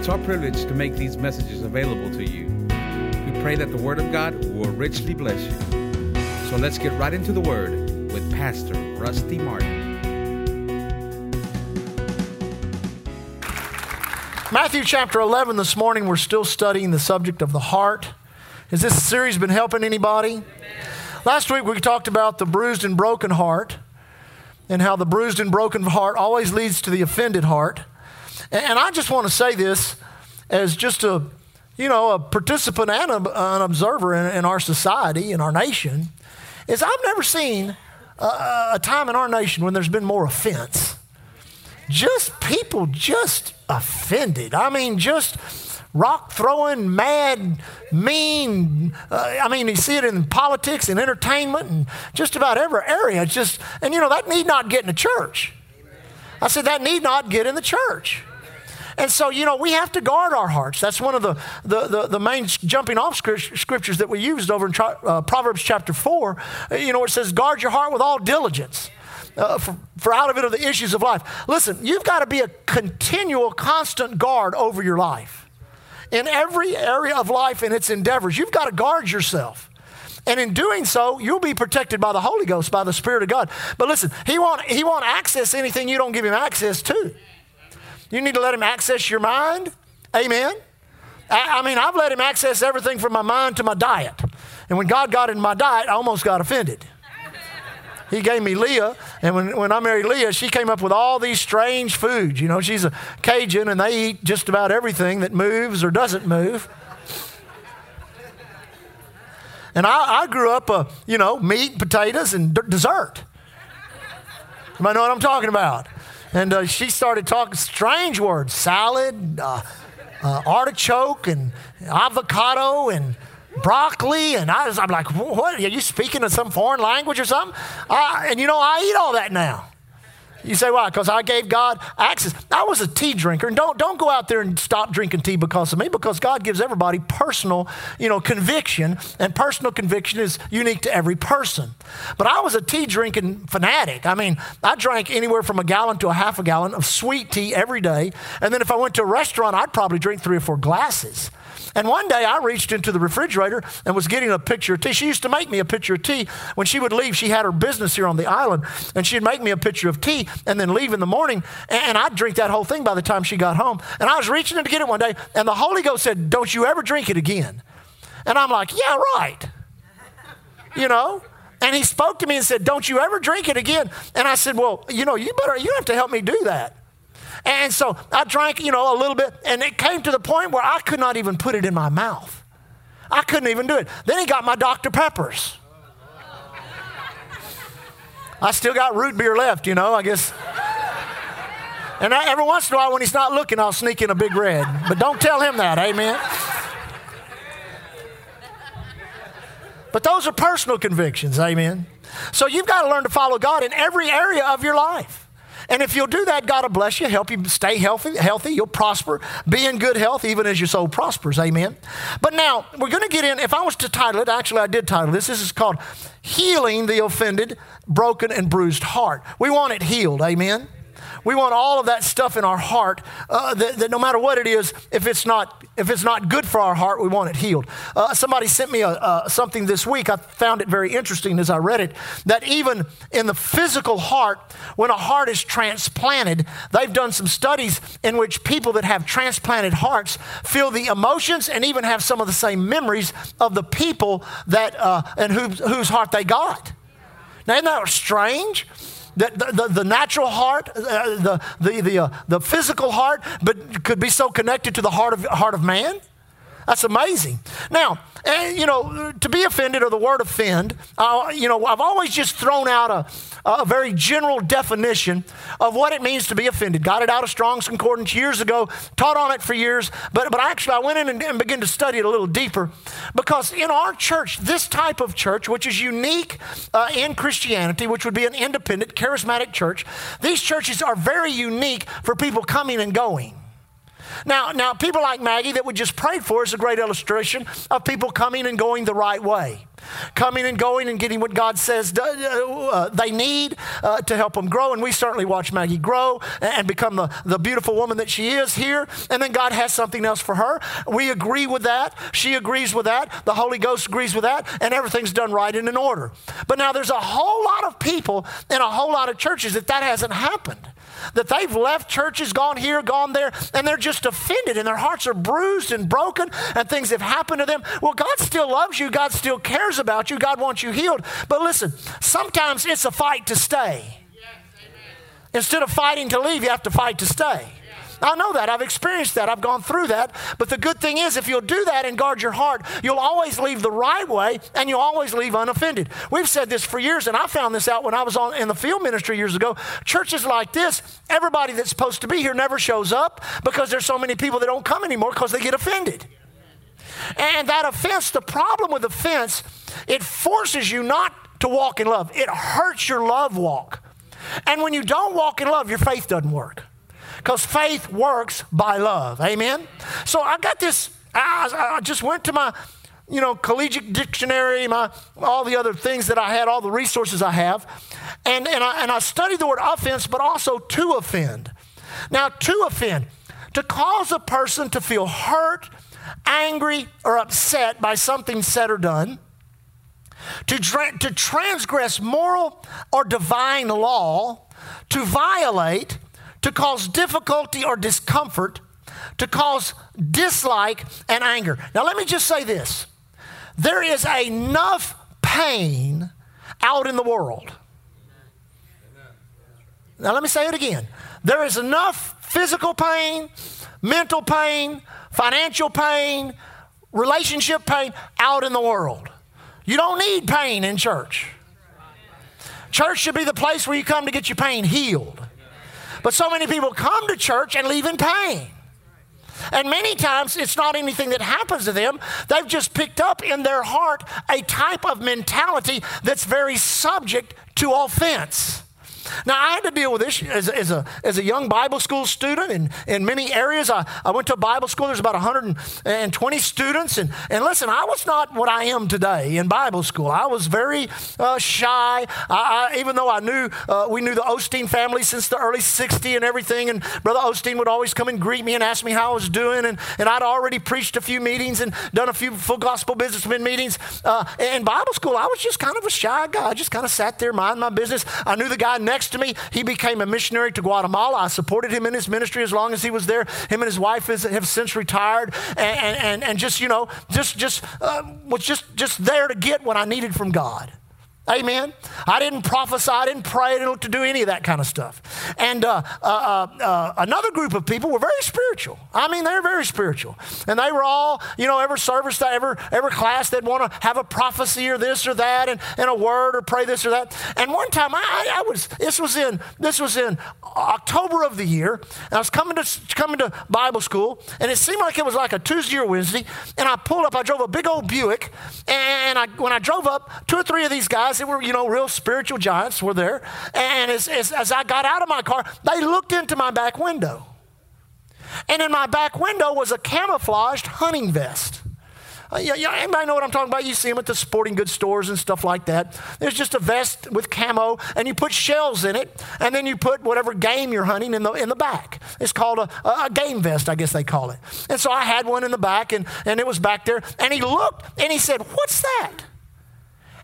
It's our privilege to make these messages available to you. We pray that the Word of God will richly bless you. So let's get right into the Word with Pastor Rusty Martin. Matthew chapter 11 this morning, we're still studying the subject of the heart. Has this series been helping anybody? Last week we talked about the bruised and broken heart and how the bruised and broken heart always leads to the offended heart. And I just want to say this as just a, you know, a participant and a, an observer in, in, our society, in our nation, is I've never seen a, a time in our nation when there's been more offense. Just people just offended. I mean, just rock throwing, mad, mean. Uh, I mean, you see it in politics and entertainment and just about every area. It's just, and you know, that need not get in the church. I said, that need not get in the church. And so, you know, we have to guard our hearts. That's one of the, the, the, the main jumping off scriptures that we used over in uh, Proverbs chapter 4. Uh, you know, it says, guard your heart with all diligence. Uh, for, for out of it are the issues of life. Listen, you've got to be a continual, constant guard over your life. In every area of life and its endeavors, you've got to guard yourself. And in doing so, you'll be protected by the Holy Ghost, by the Spirit of God. But listen, He won't, he won't access anything you don't give Him access to. You need to let Him access your mind. Amen. I, I mean, I've let Him access everything from my mind to my diet. And when God got in my diet, I almost got offended. He gave me Leah, and when, when I married Leah, she came up with all these strange foods. You know, she's a Cajun, and they eat just about everything that moves or doesn't move. And I, I grew up, uh, you know, meat, potatoes, and d- dessert. You might know what I'm talking about. And uh, she started talking strange words salad, uh, uh, artichoke, and avocado, and broccoli. And I was, I'm like, what? Are you speaking in some foreign language or something? and you know, I eat all that now. You say why? Because I gave God access. I was a tea drinker, and don't don't go out there and stop drinking tea because of me. Because God gives everybody personal, you know, conviction, and personal conviction is unique to every person. But I was a tea drinking fanatic. I mean, I drank anywhere from a gallon to a half a gallon of sweet tea every day, and then if I went to a restaurant, I'd probably drink three or four glasses. And one day I reached into the refrigerator and was getting a pitcher of tea. She used to make me a pitcher of tea. When she would leave, she had her business here on the island, and she'd make me a pitcher of tea and then leave in the morning. And I'd drink that whole thing by the time she got home. And I was reaching in to get it one day, and the Holy Ghost said, Don't you ever drink it again. And I'm like, Yeah, right. You know? And he spoke to me and said, Don't you ever drink it again. And I said, Well, you know, you better, you have to help me do that. And so I drank, you know, a little bit, and it came to the point where I could not even put it in my mouth. I couldn't even do it. Then he got my Dr. Peppers. I still got root beer left, you know, I guess. And I, every once in a while, when he's not looking, I'll sneak in a big red. But don't tell him that, amen? But those are personal convictions, amen? So you've got to learn to follow God in every area of your life. And if you'll do that, God will bless you, help you stay healthy, healthy, you'll prosper, be in good health, even as your soul prospers. Amen. But now we're going to get in. If I was to title it, actually I did title this. This is called Healing the Offended, Broken, and Bruised Heart. We want it healed. Amen. We want all of that stuff in our heart uh, that, that, no matter what it is, if it's not if it's not good for our heart, we want it healed. Uh, somebody sent me a, uh, something this week. I found it very interesting as I read it. That even in the physical heart, when a heart is transplanted, they've done some studies in which people that have transplanted hearts feel the emotions and even have some of the same memories of the people that uh, and whose, whose heart they got. Now, isn't that strange? The, the, the, natural heart, uh, the, the, the, uh, the physical heart, but could be so connected to the heart of, heart of man? That's amazing. Now, and, you know, to be offended or the word offend, uh, you know, I've always just thrown out a, a very general definition of what it means to be offended. Got it out of Strong's Concordance years ago, taught on it for years, but, but actually I went in and, and began to study it a little deeper because in our church, this type of church, which is unique uh, in Christianity, which would be an independent, charismatic church, these churches are very unique for people coming and going. Now, now, people like Maggie that we just prayed for is a great illustration of people coming and going the right way. Coming and going and getting what God says uh, uh, they need uh, to help them grow. And we certainly watch Maggie grow and become the, the beautiful woman that she is here. And then God has something else for her. We agree with that. She agrees with that. The Holy Ghost agrees with that. And everything's done right and in order. But now there's a whole lot of people in a whole lot of churches that that hasn't happened that they've left churches, gone here, gone there, and they're just offended and their hearts are bruised and broken and things have happened to them. Well, God still loves you. God still cares about you. God wants you healed. But listen, sometimes it's a fight to stay. Instead of fighting to leave, you have to fight to stay. I know that. I've experienced that. I've gone through that. But the good thing is, if you'll do that and guard your heart, you'll always leave the right way and you'll always leave unoffended. We've said this for years, and I found this out when I was on, in the field ministry years ago. Churches like this, everybody that's supposed to be here never shows up because there's so many people that don't come anymore because they get offended. And that offense, the problem with offense, it forces you not to walk in love. It hurts your love walk. And when you don't walk in love, your faith doesn't work because faith works by love. Amen? So I got this, I, I just went to my, you know, collegiate dictionary, my, all the other things that I had, all the resources I have, and, and, I, and I studied the word offense, but also to offend. Now, to offend, to cause a person to feel hurt, angry, or upset by something said or done, to, tra- to transgress moral or divine law, to violate, to cause difficulty or discomfort, to cause dislike and anger. Now, let me just say this there is enough pain out in the world. Now, let me say it again. There is enough physical pain, mental pain, financial pain, relationship pain out in the world. You don't need pain in church. Church should be the place where you come to get your pain healed. But so many people come to church and leave in pain. And many times it's not anything that happens to them. They've just picked up in their heart a type of mentality that's very subject to offense. Now, I had to deal with this as, as, a, as a young Bible school student in, in many areas. I, I went to a Bible school, there's about 120 students. And, and listen, I was not what I am today in Bible school. I was very uh, shy, I, I, even though I knew, uh, we knew the Osteen family since the early 60s and everything. And Brother Osteen would always come and greet me and ask me how I was doing. And, and I'd already preached a few meetings and done a few full gospel businessmen meetings. Uh, in Bible school, I was just kind of a shy guy. I just kind of sat there, mind my business. I knew the guy next next to me. He became a missionary to Guatemala. I supported him in his ministry as long as he was there. Him and his wife is, have since retired, and, and, and just you know, just just uh, was just just there to get what I needed from God. Amen. I didn't prophesy, I didn't pray, I didn't to do any of that kind of stuff. And uh, uh, uh, uh, another group of people were very spiritual. I mean, they're very spiritual. And they were all, you know, every service, every, every class, they'd want to have a prophecy or this or that and, and a word or pray this or that. And one time I, I was, this was in, this was in October of the year, and I was coming to, coming to Bible school, and it seemed like it was like a Tuesday or Wednesday, and I pulled up, I drove a big old Buick, and I, when I drove up, two or three of these guys, they were, you know, real spiritual giants were there. And as, as, as I got out of my car, they looked into my back window. And in my back window was a camouflaged hunting vest. Uh, yeah, yeah, anybody know what I'm talking about? You see them at the sporting goods stores and stuff like that. There's just a vest with camo, and you put shells in it, and then you put whatever game you're hunting in the, in the back. It's called a, a game vest, I guess they call it. And so I had one in the back, and, and it was back there. And he looked, and he said, What's that?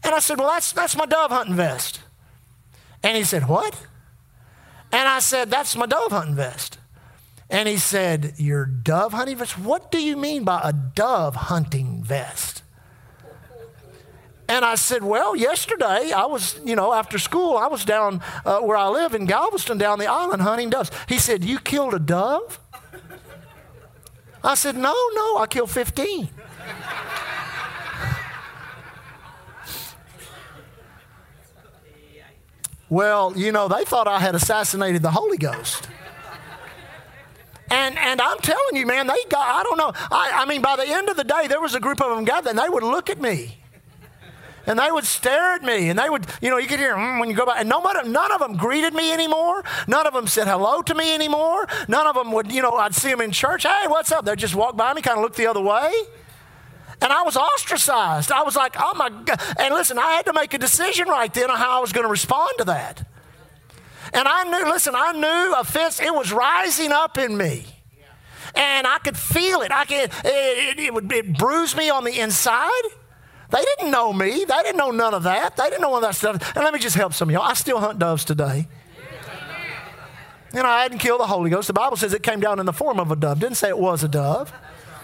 And I said, Well, that's, that's my dove hunting vest. And he said, What? And I said, That's my dove hunting vest. And he said, Your dove hunting vest? What do you mean by a dove hunting vest? And I said, Well, yesterday I was, you know, after school, I was down uh, where I live in Galveston, down the island hunting doves. He said, You killed a dove? I said, No, no, I killed 15. Well, you know, they thought I had assassinated the Holy Ghost. And, and I'm telling you, man, they got, I don't know. I, I mean, by the end of the day, there was a group of them gathered, and they would look at me. and they would stare at me and they would, you know, you could hear mm, when you go by, and nobody, none of them greeted me anymore. None of them said hello to me anymore. None of them would, you know, I'd see them in church. Hey, what's up? They'd just walk by me, kind of look the other way. And I was ostracized. I was like, oh my God. And listen, I had to make a decision right then on how I was going to respond to that. And I knew, listen, I knew offense, it was rising up in me. And I could feel it. I could, it, it, it would it bruise me on the inside. They didn't know me. They didn't know none of that. They didn't know all that stuff. And let me just help some of y'all. I still hunt doves today. You know, I hadn't killed the Holy Ghost. The Bible says it came down in the form of a dove. Didn't say it was a dove.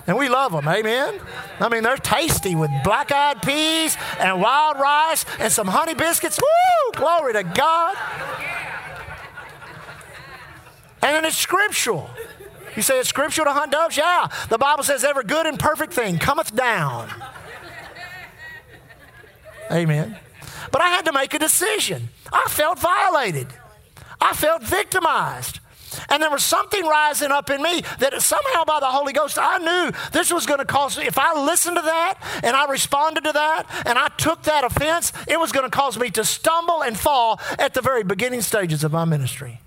And we love them, amen? I mean, they're tasty with black eyed peas and wild rice and some honey biscuits. Woo! Glory to God. And then it's scriptural. You say it's scriptural to hunt doves? Yeah. The Bible says every good and perfect thing cometh down. Amen. But I had to make a decision. I felt violated. I felt victimized. And there was something rising up in me that somehow by the Holy Ghost, I knew this was going to cause, me. if I listened to that and I responded to that and I took that offense, it was going to cause me to stumble and fall at the very beginning stages of my ministry.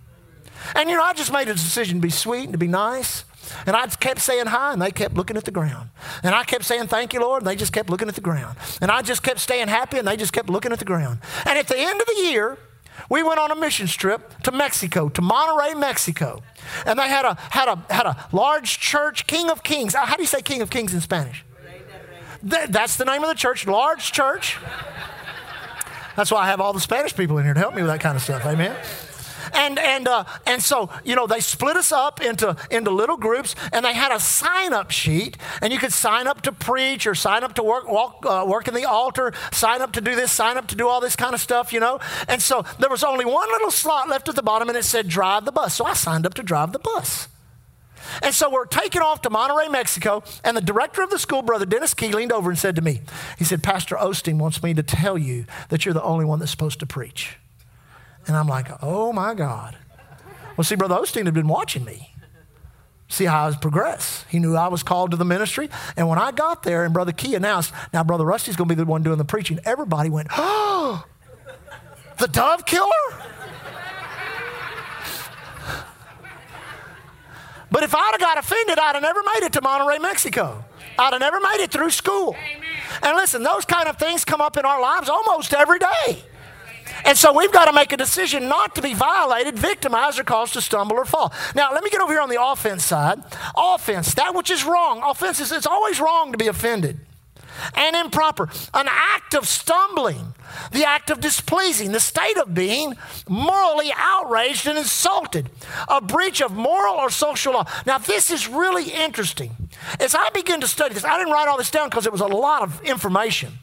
And you know, I just made a decision to be sweet and to be nice. And I kept saying hi, and they kept looking at the ground. And I kept saying, Thank you, Lord, and they just kept looking at the ground. And I just kept staying happy, and they just kept looking at the ground. And at the end of the year, we went on a mission trip to Mexico, to Monterrey, Mexico. And they had a, had a, had a large church, King of Kings. Uh, how do you say King of Kings in Spanish? That's the name of the church, large church. That's why I have all the Spanish people in here to help me with that kind of stuff. Amen. And, and, uh, and so, you know, they split us up into, into little groups and they had a sign up sheet and you could sign up to preach or sign up to work, walk, uh, work in the altar, sign up to do this, sign up to do all this kind of stuff, you know. And so there was only one little slot left at the bottom and it said drive the bus. So I signed up to drive the bus. And so we're taken off to Monterrey, Mexico, and the director of the school, Brother Dennis Key, leaned over and said to me, he said, Pastor Osteen wants me to tell you that you're the only one that's supposed to preach. And I'm like, oh my God. Well, see, Brother Osteen had been watching me. See how I was progress. He knew I was called to the ministry. And when I got there and Brother Key announced, now Brother Rusty's going to be the one doing the preaching, everybody went, oh, the dove killer? But if I'd have got offended, I'd have never made it to Monterrey, Mexico. I'd have never made it through school. And listen, those kind of things come up in our lives almost every day. And so we've got to make a decision not to be violated, victimized, or caused to stumble or fall. Now, let me get over here on the offense side. Offense, that which is wrong. Offense is it's always wrong to be offended and improper. An act of stumbling, the act of displeasing, the state of being morally outraged and insulted, a breach of moral or social law. Now, this is really interesting. As I begin to study this, I didn't write all this down because it was a lot of information.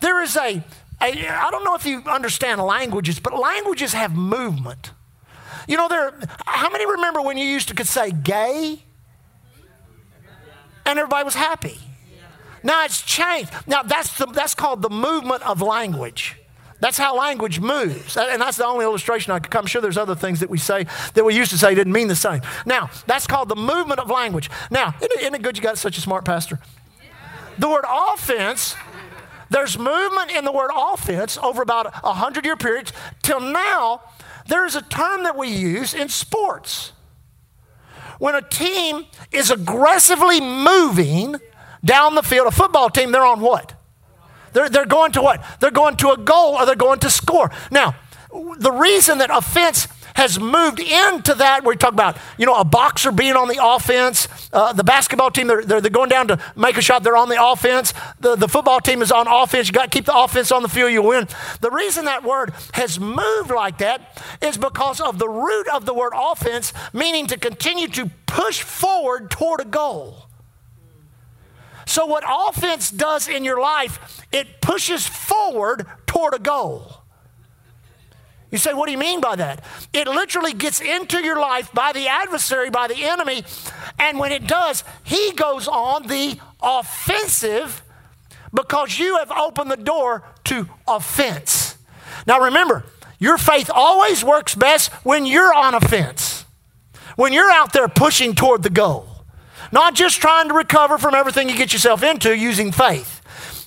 There is a I, don't know if you understand languages, but languages have movement. You know, there. How many remember when you used to could say gay, and everybody was happy? Now it's changed. Now that's the, that's called the movement of language. That's how language moves. And that's the only illustration I could come. I'm sure there's other things that we say that we used to say didn't mean the same. Now, that's called the movement of language. Now, isn't it good you got such a smart pastor? The word offense there's movement in the word offense over about a 100 year period till now. There's a term that we use in sports. When a team is aggressively moving down the field, a football team, they're on what? They're, they're going to what? They're going to a goal or they're going to score. Now, the reason that offense has moved into that where we talk about, you know, a boxer being on the offense. Uh, the basketball team, they're, they're, they're, going down to make a shot, they're on the offense. The, the football team is on offense. You got to keep the offense on the field, you win. The reason that word has moved like that is because of the root of the word offense, meaning to continue to push forward toward a goal. So, what offense does in your life, it pushes forward toward a goal. You say, what do you mean by that? It literally gets into your life by the adversary, by the enemy, and when it does, he goes on the offensive because you have opened the door to offense. Now remember, your faith always works best when you're on offense, when you're out there pushing toward the goal, not just trying to recover from everything you get yourself into using faith.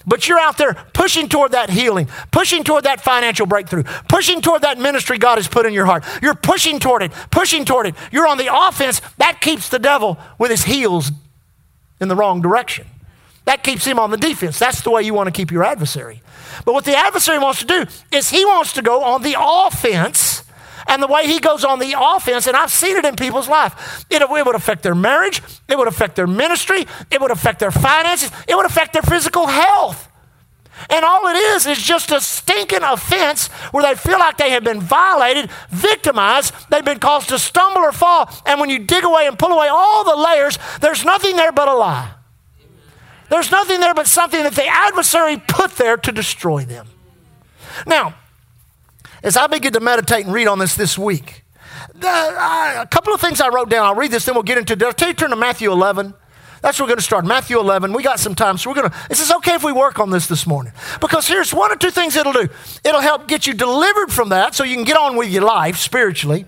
But you're out there pushing toward that healing, pushing toward that financial breakthrough, pushing toward that ministry God has put in your heart. You're pushing toward it, pushing toward it. You're on the offense. That keeps the devil with his heels in the wrong direction. That keeps him on the defense. That's the way you want to keep your adversary. But what the adversary wants to do is he wants to go on the offense. And the way he goes on the offense, and I've seen it in people's life, it, it would affect their marriage, it would affect their ministry, it would affect their finances, it would affect their physical health. And all it is is just a stinking offense where they feel like they have been violated, victimized, they've been caused to stumble or fall. And when you dig away and pull away all the layers, there's nothing there but a lie. There's nothing there but something that the adversary put there to destroy them. Now, as I begin to meditate and read on this this week, the, a couple of things I wrote down. I'll read this, then we'll get into. It. I'll tell you, turn to Matthew 11. That's where we're going to start. Matthew 11. We got some time, so we're going to. Is this okay if we work on this this morning? Because here's one or two things it'll do. It'll help get you delivered from that, so you can get on with your life spiritually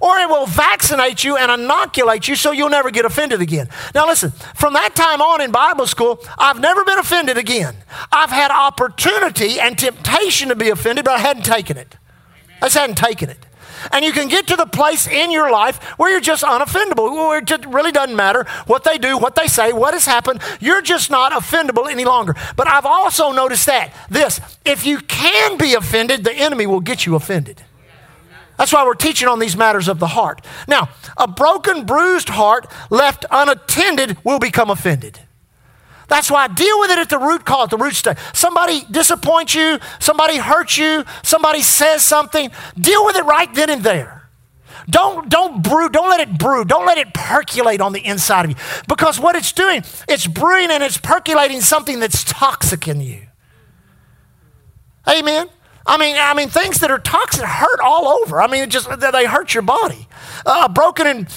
or it will vaccinate you and inoculate you so you'll never get offended again. Now, listen, from that time on in Bible school, I've never been offended again. I've had opportunity and temptation to be offended, but I hadn't taken it. I just hadn't taken it. And you can get to the place in your life where you're just unoffendable, where it really doesn't matter what they do, what they say, what has happened. You're just not offendable any longer. But I've also noticed that this if you can be offended, the enemy will get you offended. That's why we're teaching on these matters of the heart. Now, a broken, bruised heart left unattended will become offended. That's why I deal with it at the root cause, the root stage. Somebody disappoints you, somebody hurts you, somebody says something. Deal with it right then and there. Don't, don't brew, don't let it brew, don't let it percolate on the inside of you. Because what it's doing, it's brewing and it's percolating something that's toxic in you. Amen. I mean, I mean, things that are toxic hurt all over. I mean, it just they hurt your body. A broken and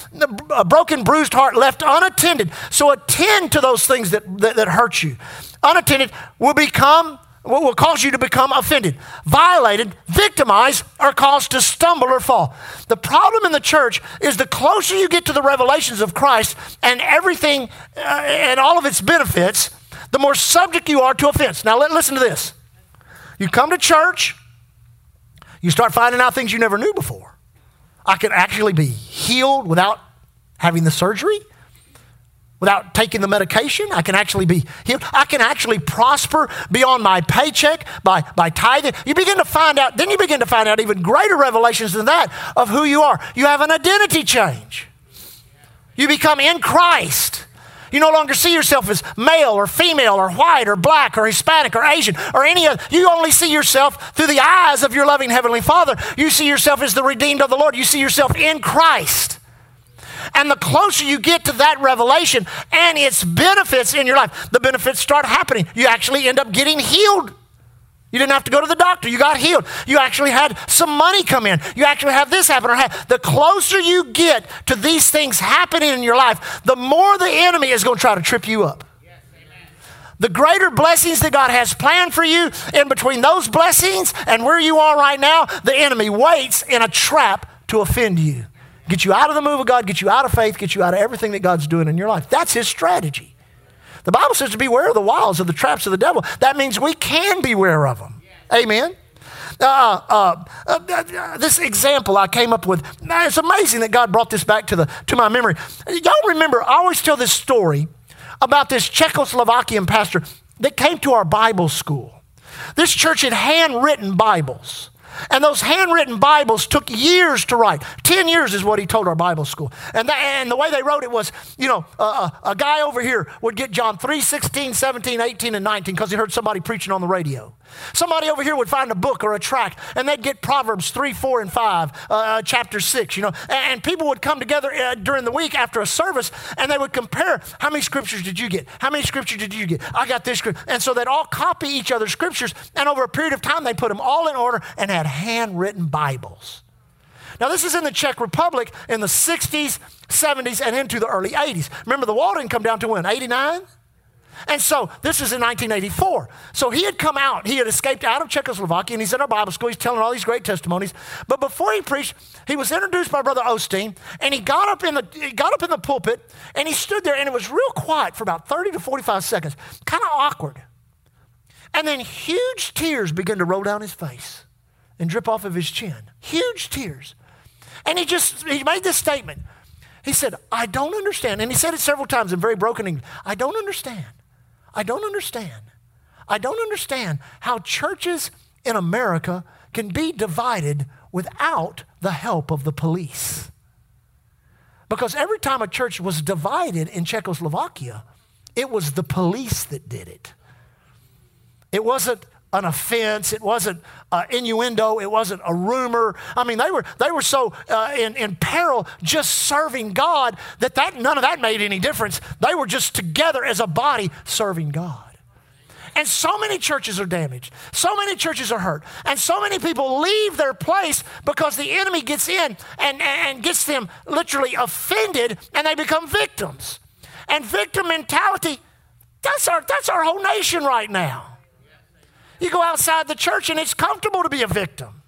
a broken, bruised heart left unattended. So attend to those things that, that, that hurt you. Unattended will become what will cause you to become offended, violated, victimized, or caused to stumble or fall. The problem in the church is the closer you get to the revelations of Christ and everything uh, and all of its benefits, the more subject you are to offense. Now, let, listen to this. You come to church, you start finding out things you never knew before. I can actually be healed without having the surgery, without taking the medication. I can actually be healed. I can actually prosper beyond my paycheck by, by tithing. You begin to find out, then you begin to find out even greater revelations than that of who you are. You have an identity change. You become in Christ. You no longer see yourself as male or female or white or black or Hispanic or Asian or any other. You only see yourself through the eyes of your loving Heavenly Father. You see yourself as the redeemed of the Lord. You see yourself in Christ. And the closer you get to that revelation and its benefits in your life, the benefits start happening. You actually end up getting healed you didn't have to go to the doctor. You got healed. You actually had some money come in. You actually have this happen or have. The closer you get to these things happening in your life, the more the enemy is going to try to trip you up. the greater blessings that God has planned for you, in between those blessings and where you are right now, the enemy waits in a trap to offend you. Get you out of the move of God, get you out of faith, get you out of everything that God's doing in your life. That's his strategy. The Bible says to beware of the wiles of the traps of the devil. That means we can beware of them. Amen. Uh, uh, uh, uh, this example I came up with, it's amazing that God brought this back to, the, to my memory. Y'all remember, I always tell this story about this Czechoslovakian pastor that came to our Bible school. This church had handwritten Bibles. And those handwritten Bibles took years to write. Ten years is what he told our Bible school. And, and the way they wrote it was, you know, uh, a guy over here would get John 3, 16, 17, 18, and 19 because he heard somebody preaching on the radio. Somebody over here would find a book or a tract, and they'd get Proverbs 3, 4, and 5, uh, uh chapter 6, you know. And, and people would come together uh, during the week after a service, and they would compare how many scriptures did you get? How many scriptures did you get? I got this scripture. And so they'd all copy each other's scriptures, and over a period of time, they put them all in order and had handwritten Bibles. Now, this is in the Czech Republic in the 60s, 70s, and into the early 80s. Remember, the wall didn't come down to when? 89? And so this is in 1984. So he had come out, he had escaped out of Czechoslovakia, and he's in our Bible school. He's telling all these great testimonies. But before he preached, he was introduced by Brother Osteen, and he got up in the he got up in the pulpit, and he stood there, and it was real quiet for about 30 to 45 seconds, kind of awkward. And then huge tears began to roll down his face and drip off of his chin. Huge tears. And he just he made this statement. He said, I don't understand. And he said it several times in very broken English. I don't understand. I don't understand. I don't understand how churches in America can be divided without the help of the police. Because every time a church was divided in Czechoslovakia, it was the police that did it. It wasn't an offense. It wasn't uh, innuendo. It wasn't a rumor. I mean, they were, they were so uh, in, in peril just serving God that, that none of that made any difference. They were just together as a body serving God. And so many churches are damaged. So many churches are hurt. And so many people leave their place because the enemy gets in and, and gets them literally offended and they become victims. And victim mentality, that's our, that's our whole nation right now. You go outside the church and it's comfortable to be a victim.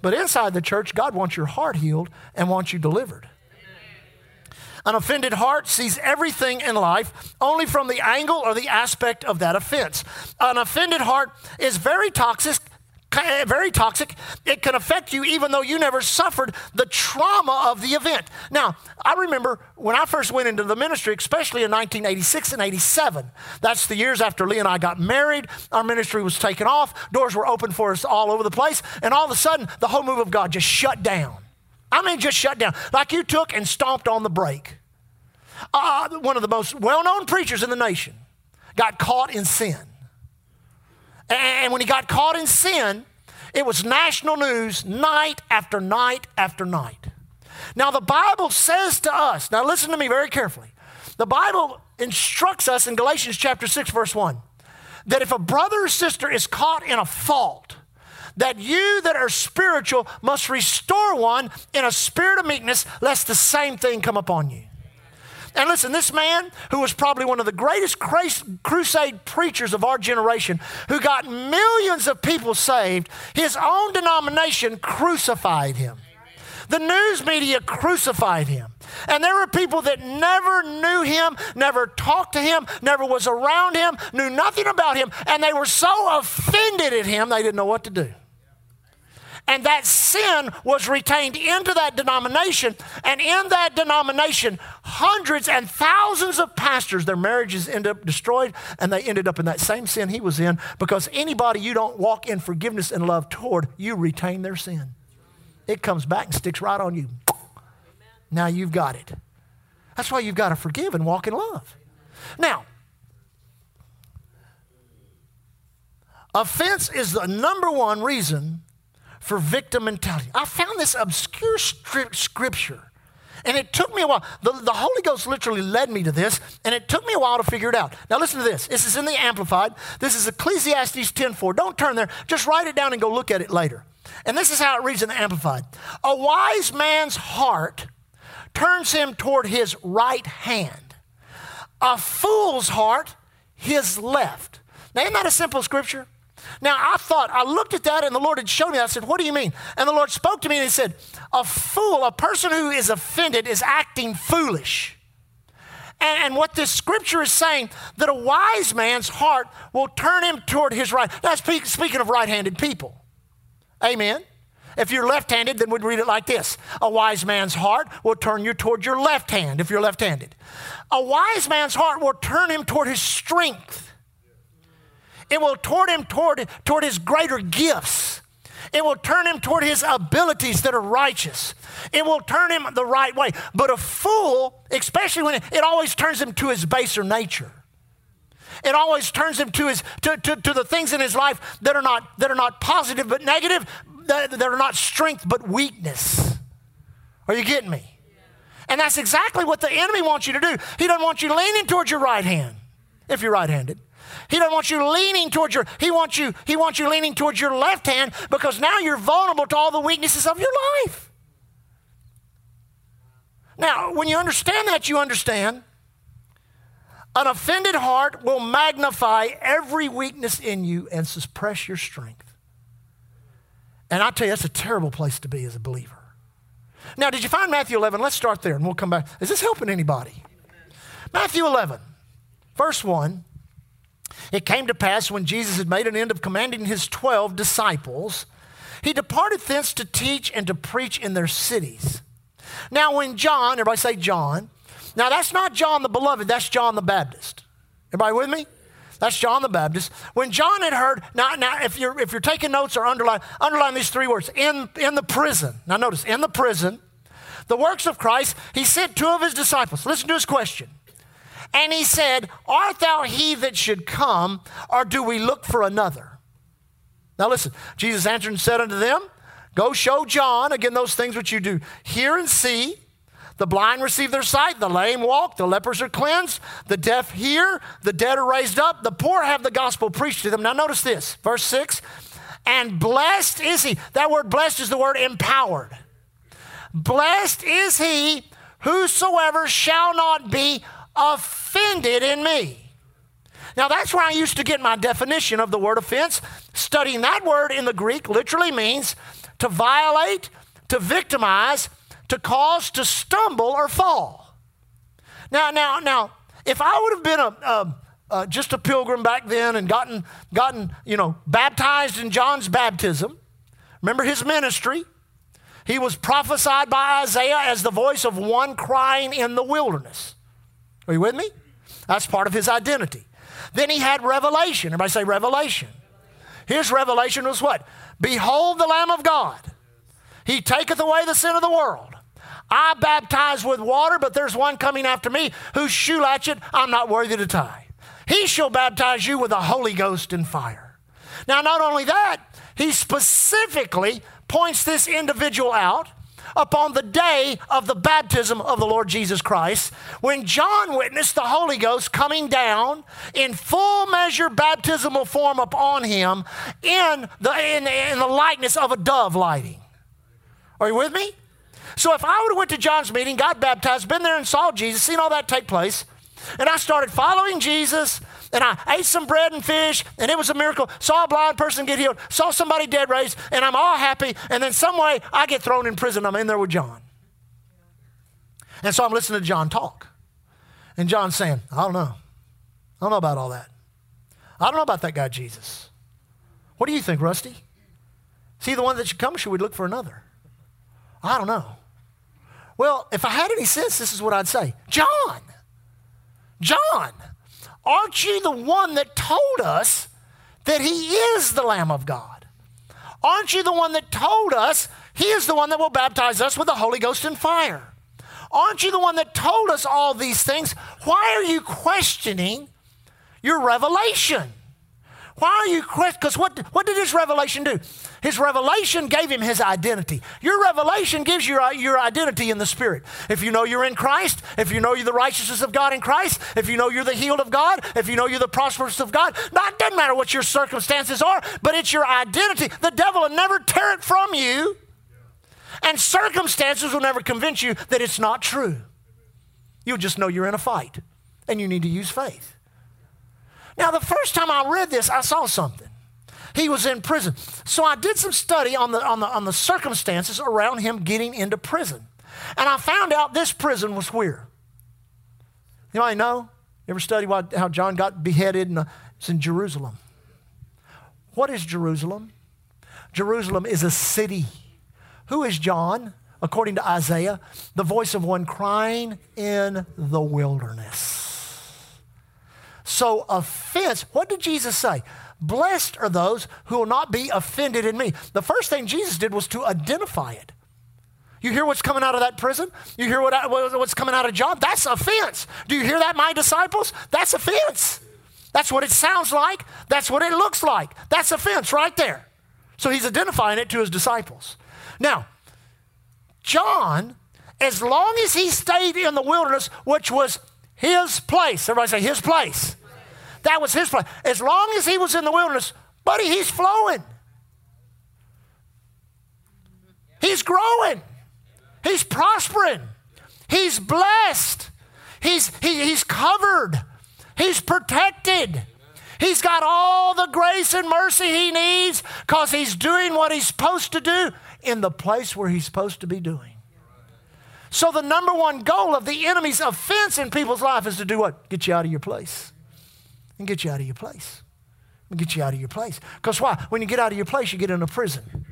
But inside the church, God wants your heart healed and wants you delivered. An offended heart sees everything in life only from the angle or the aspect of that offense. An offended heart is very toxic, very toxic. It can affect you even though you never suffered the trauma of the event. Now, I remember when I first went into the ministry, especially in 1986 and 87. That's the years after Lee and I got married. Our ministry was taken off, doors were open for us all over the place, and all of a sudden, the whole move of God just shut down. I mean, just shut down. Like you took and stomped on the brake. Uh, one of the most well known preachers in the nation got caught in sin. And when he got caught in sin, it was national news night after night after night. Now, the Bible says to us, now listen to me very carefully. The Bible instructs us in Galatians chapter 6, verse 1, that if a brother or sister is caught in a fault, that you that are spiritual must restore one in a spirit of meekness, lest the same thing come upon you. And listen, this man, who was probably one of the greatest crusade preachers of our generation, who got millions of people saved, his own denomination crucified him. The news media crucified him. And there were people that never knew him, never talked to him, never was around him, knew nothing about him, and they were so offended at him they didn't know what to do. And that sin was retained into that denomination. And in that denomination, hundreds and thousands of pastors, their marriages ended up destroyed, and they ended up in that same sin he was in because anybody you don't walk in forgiveness and love toward, you retain their sin. It comes back and sticks right on you. Now you've got it. That's why you've got to forgive and walk in love. Now, offense is the number one reason for victim mentality. I found this obscure scripture. And it took me a while. The, the Holy Ghost literally led me to this, and it took me a while to figure it out. Now listen to this. This is in the Amplified. This is Ecclesiastes 10.4. Don't turn there. Just write it down and go look at it later. And this is how it reads in the Amplified. A wise man's heart turns him toward his right hand. A fool's heart, his left. Now, isn't that a simple scripture? Now, I thought, I looked at that and the Lord had shown me. I said, What do you mean? And the Lord spoke to me and He said, A fool, a person who is offended, is acting foolish. And, and what this scripture is saying, that a wise man's heart will turn him toward his right. That's speaking of right handed people. Amen. If you're left handed, then we'd read it like this A wise man's heart will turn you toward your left hand if you're left handed. A wise man's heart will turn him toward his strength. It will turn him toward, toward his greater gifts. It will turn him toward his abilities that are righteous. It will turn him the right way. But a fool, especially when it, it always turns him to his baser nature. It always turns him to, his, to, to, to the things in his life that are not, that are not positive but negative, that, that are not strength but weakness. Are you getting me? And that's exactly what the enemy wants you to do. He doesn't want you leaning towards your right hand if you're right handed. He doesn't want you leaning towards your, he wants you, he wants you leaning towards your left hand because now you're vulnerable to all the weaknesses of your life. Now, when you understand that, you understand an offended heart will magnify every weakness in you and suppress your strength. And I tell you, that's a terrible place to be as a believer. Now, did you find Matthew 11? Let's start there and we'll come back. Is this helping anybody? Matthew 11, verse 1. It came to pass when Jesus had made an end of commanding his 12 disciples, he departed thence to teach and to preach in their cities. Now, when John, everybody say John, now that's not John the beloved, that's John the Baptist. Everybody with me? That's John the Baptist. When John had heard, now, now if, you're, if you're taking notes or underline, underline these three words in, in the prison. Now, notice, in the prison, the works of Christ, he sent two of his disciples. Listen to his question. And he said, Art thou he that should come, or do we look for another? Now listen, Jesus answered and said unto them, Go show John, again, those things which you do hear and see. The blind receive their sight, the lame walk, the lepers are cleansed, the deaf hear, the dead are raised up, the poor have the gospel preached to them. Now, notice this, verse 6 and blessed is he. That word blessed is the word empowered. Blessed is he whosoever shall not be offended in me. Now, that's where I used to get my definition of the word offense. Studying that word in the Greek literally means to violate, to victimize, to cause to stumble or fall. Now, now, now, if I would have been a, a, just a pilgrim back then and gotten, gotten, you know, baptized in John's baptism, remember his ministry, he was prophesied by Isaiah as the voice of one crying in the wilderness. Are you with me? That's part of his identity. Then he had revelation. Everybody say revelation. His revelation was what? Behold the Lamb of God. He taketh away the sin of the world. I baptize with water, but there's one coming after me whose shoe latchet I'm not worthy to tie. He shall baptize you with the Holy Ghost and fire. Now, not only that, he specifically points this individual out upon the day of the baptism of the Lord Jesus Christ, when John witnessed the Holy Ghost coming down in full measure baptismal form upon him in the, in, in the likeness of a dove lighting. Are you with me? So if I would have went to John's meeting, got baptized, been there and saw Jesus, seen all that take place, and I started following Jesus, and I ate some bread and fish, and it was a miracle. Saw a blind person get healed, saw somebody dead raised, and I'm all happy. And then some way I get thrown in prison. I'm in there with John. And so I'm listening to John talk. And John's saying, I don't know. I don't know about all that. I don't know about that guy, Jesus. What do you think, Rusty? Is he the one that should come, or should we look for another? I don't know. Well, if I had any sense, this is what I'd say John, John, Aren't you the one that told us that He is the Lamb of God? Aren't you the one that told us He is the one that will baptize us with the Holy Ghost and fire? Aren't you the one that told us all these things? Why are you questioning your revelation? Why are you questioning? Because what, what did his revelation do? His revelation gave him his identity. Your revelation gives you your, identity in the Spirit. If you know you're in Christ, if you know you're the righteousness of God in Christ, if you know you're the healed of God, if you know you're the prosperous of God, not, doesn't matter what your circumstances are, but it's your identity. The devil will never tear it from you, and circumstances will never convince you that it's not true. You'll just know you're in a fight, and you need to use faith. Now, the first time I read this, I saw something. He was in prison. So I did some study on the, on the, on the circumstances around him getting into prison. And I found out this prison was where? Anybody know? You ever study what, how John got beheaded? And uh, it's in Jerusalem. What is Jerusalem? Jerusalem is a city. Who is John? According to Isaiah, the voice of one crying in the wilderness. So, offense, what did Jesus say? Blessed are those who will not be offended in me. The first thing Jesus did was to identify it. You hear what's coming out of that prison? You hear what, what's coming out of John? That's offense. Do you hear that, my disciples? That's offense. That's what it sounds like. That's what it looks like. That's offense right there. So he's identifying it to his disciples. Now, John, as long as he stayed in the wilderness, which was his place, everybody say his place. That was his place. As long as he was in the wilderness, buddy, he's flowing. He's growing. He's prospering. He's blessed. He's, he, he's covered. He's protected. He's got all the grace and mercy he needs because he's doing what he's supposed to do in the place where he's supposed to be doing. So, the number one goal of the enemy's offense in people's life is to do what? Get you out of your place. And get you out of your place. Get you out of your place. Because why? When you get out of your place, you get in a prison.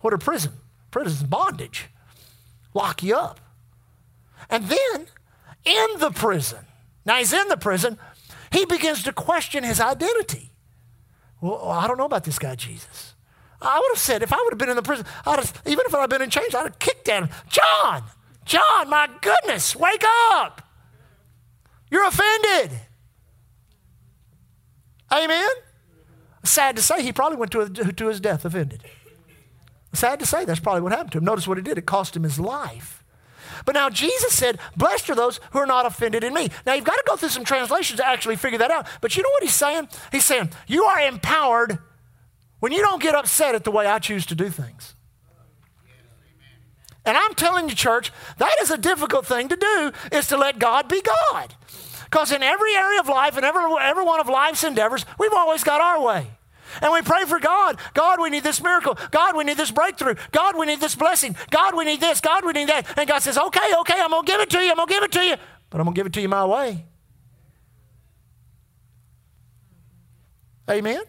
What a prison? Prison is bondage. Lock you up. And then, in the prison, now he's in the prison, he begins to question his identity. Well, oh, I don't know about this guy, Jesus. I would have said, if I would have been in the prison, I'd have, even if I'd been in chains, I'd have kicked at him. John, John, my goodness, wake up. You're offended. Amen? Sad to say, he probably went to, to his death offended. Sad to say, that's probably what happened to him. Notice what it did. It cost him his life. But now Jesus said, Blessed are those who are not offended in me. Now you've got to go through some translations to actually figure that out. But you know what he's saying? He's saying, You are empowered when you don't get upset at the way I choose to do things. And I'm telling you, church, that is a difficult thing to do, is to let God be God. Because in every area of life and every, every one of life's endeavors, we've always got our way. And we pray for God. God, we need this miracle. God, we need this breakthrough. God, we need this blessing. God, we need this. God, we need that. And God says, okay, okay, I'm going to give it to you. I'm going to give it to you. But I'm going to give it to you my way. Amen?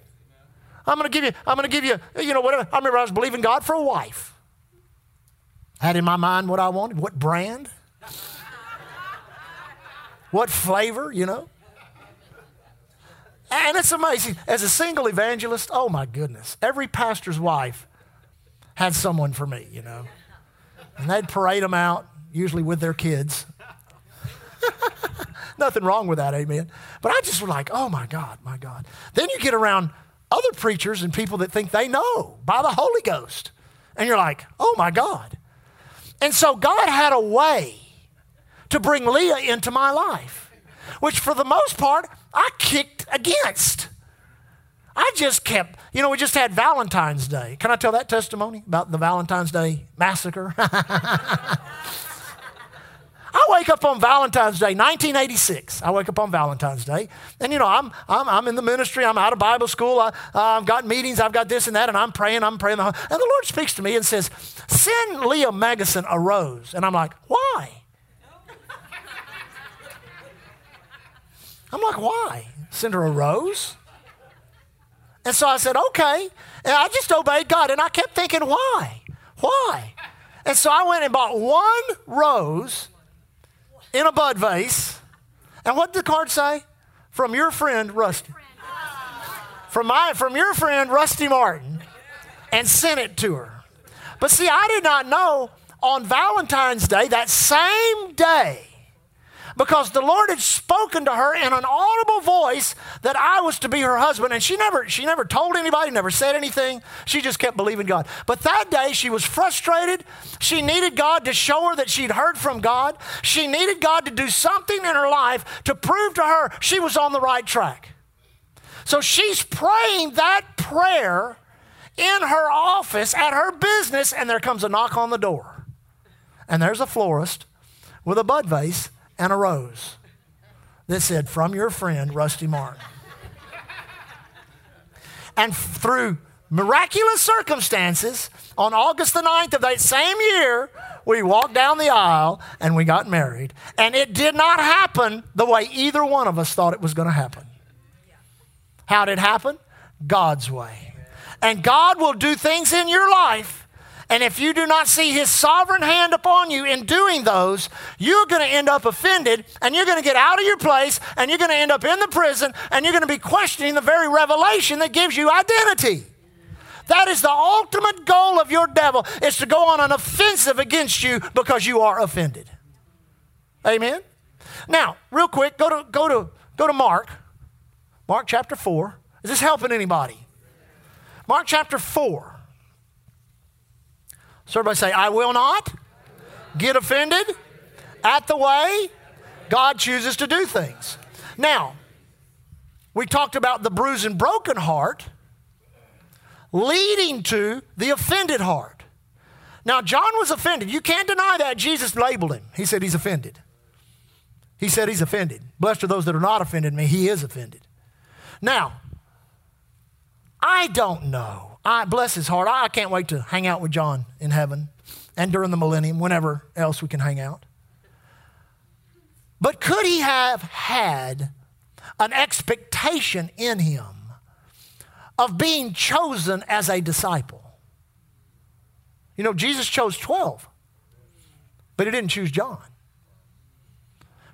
I'm going to give you, I'm going to give you, you know, whatever. I remember I was believing God for a wife. Had in my mind what I wanted, what brand, what flavor, you know. And it's amazing. As a single evangelist, oh my goodness, every pastor's wife had someone for me, you know. And they'd parade them out, usually with their kids. Nothing wrong with that, amen. But I just was like, oh my God, my God. Then you get around other preachers and people that think they know by the Holy Ghost. And you're like, oh my God. And so God had a way to bring Leah into my life, which for the most part, I kicked against. I just kept, you know, we just had Valentine's Day. Can I tell that testimony about the Valentine's Day massacre? I wake up on Valentine's Day, 1986. I wake up on Valentine's Day, and you know, I'm, I'm, I'm in the ministry, I'm out of Bible school, I, have got meetings, I've got this and that, and I'm praying, I'm praying. And the Lord speaks to me and says, Send Leah Megason a rose. And I'm like, Why? I'm like, Why? Send her a rose? And so I said, Okay. And I just obeyed God, and I kept thinking, Why? Why? And so I went and bought one rose in a bud vase. And what did the card say? From your friend, Rusty. From, my, from your friend, Rusty Martin. And sent it to her. But see, I did not know on Valentine's Day, that same day, because the Lord had spoken to her in an audible voice that I was to be her husband. And she never, she never told anybody, never said anything. She just kept believing God. But that day she was frustrated. She needed God to show her that she'd heard from God. She needed God to do something in her life to prove to her she was on the right track. So she's praying that prayer in her office at her business, and there comes a knock on the door. And there's a florist with a bud vase and a rose that said, From your friend, Rusty Martin. and through miraculous circumstances, on August the 9th of that same year, we walked down the aisle and we got married. And it did not happen the way either one of us thought it was going to happen. How did it happen? God's way. And God will do things in your life and if you do not see his sovereign hand upon you in doing those, you're going to end up offended and you're going to get out of your place and you're going to end up in the prison and you're going to be questioning the very revelation that gives you identity. That is the ultimate goal of your devil is to go on an offensive against you because you are offended. Amen. Now, real quick, go to go to go to Mark. Mark chapter 4. Is this helping anybody? Mark chapter 4. So everybody say, I will not get offended at the way God chooses to do things. Now, we talked about the bruised and broken heart leading to the offended heart. Now, John was offended. You can't deny that. Jesus labeled him. He said he's offended. He said he's offended. Blessed are those that are not offended me. He is offended. Now, I don't know I bless his heart. I can't wait to hang out with John in heaven and during the millennium, whenever else we can hang out. But could he have had an expectation in him of being chosen as a disciple. You know, Jesus chose 12, but he didn't choose John.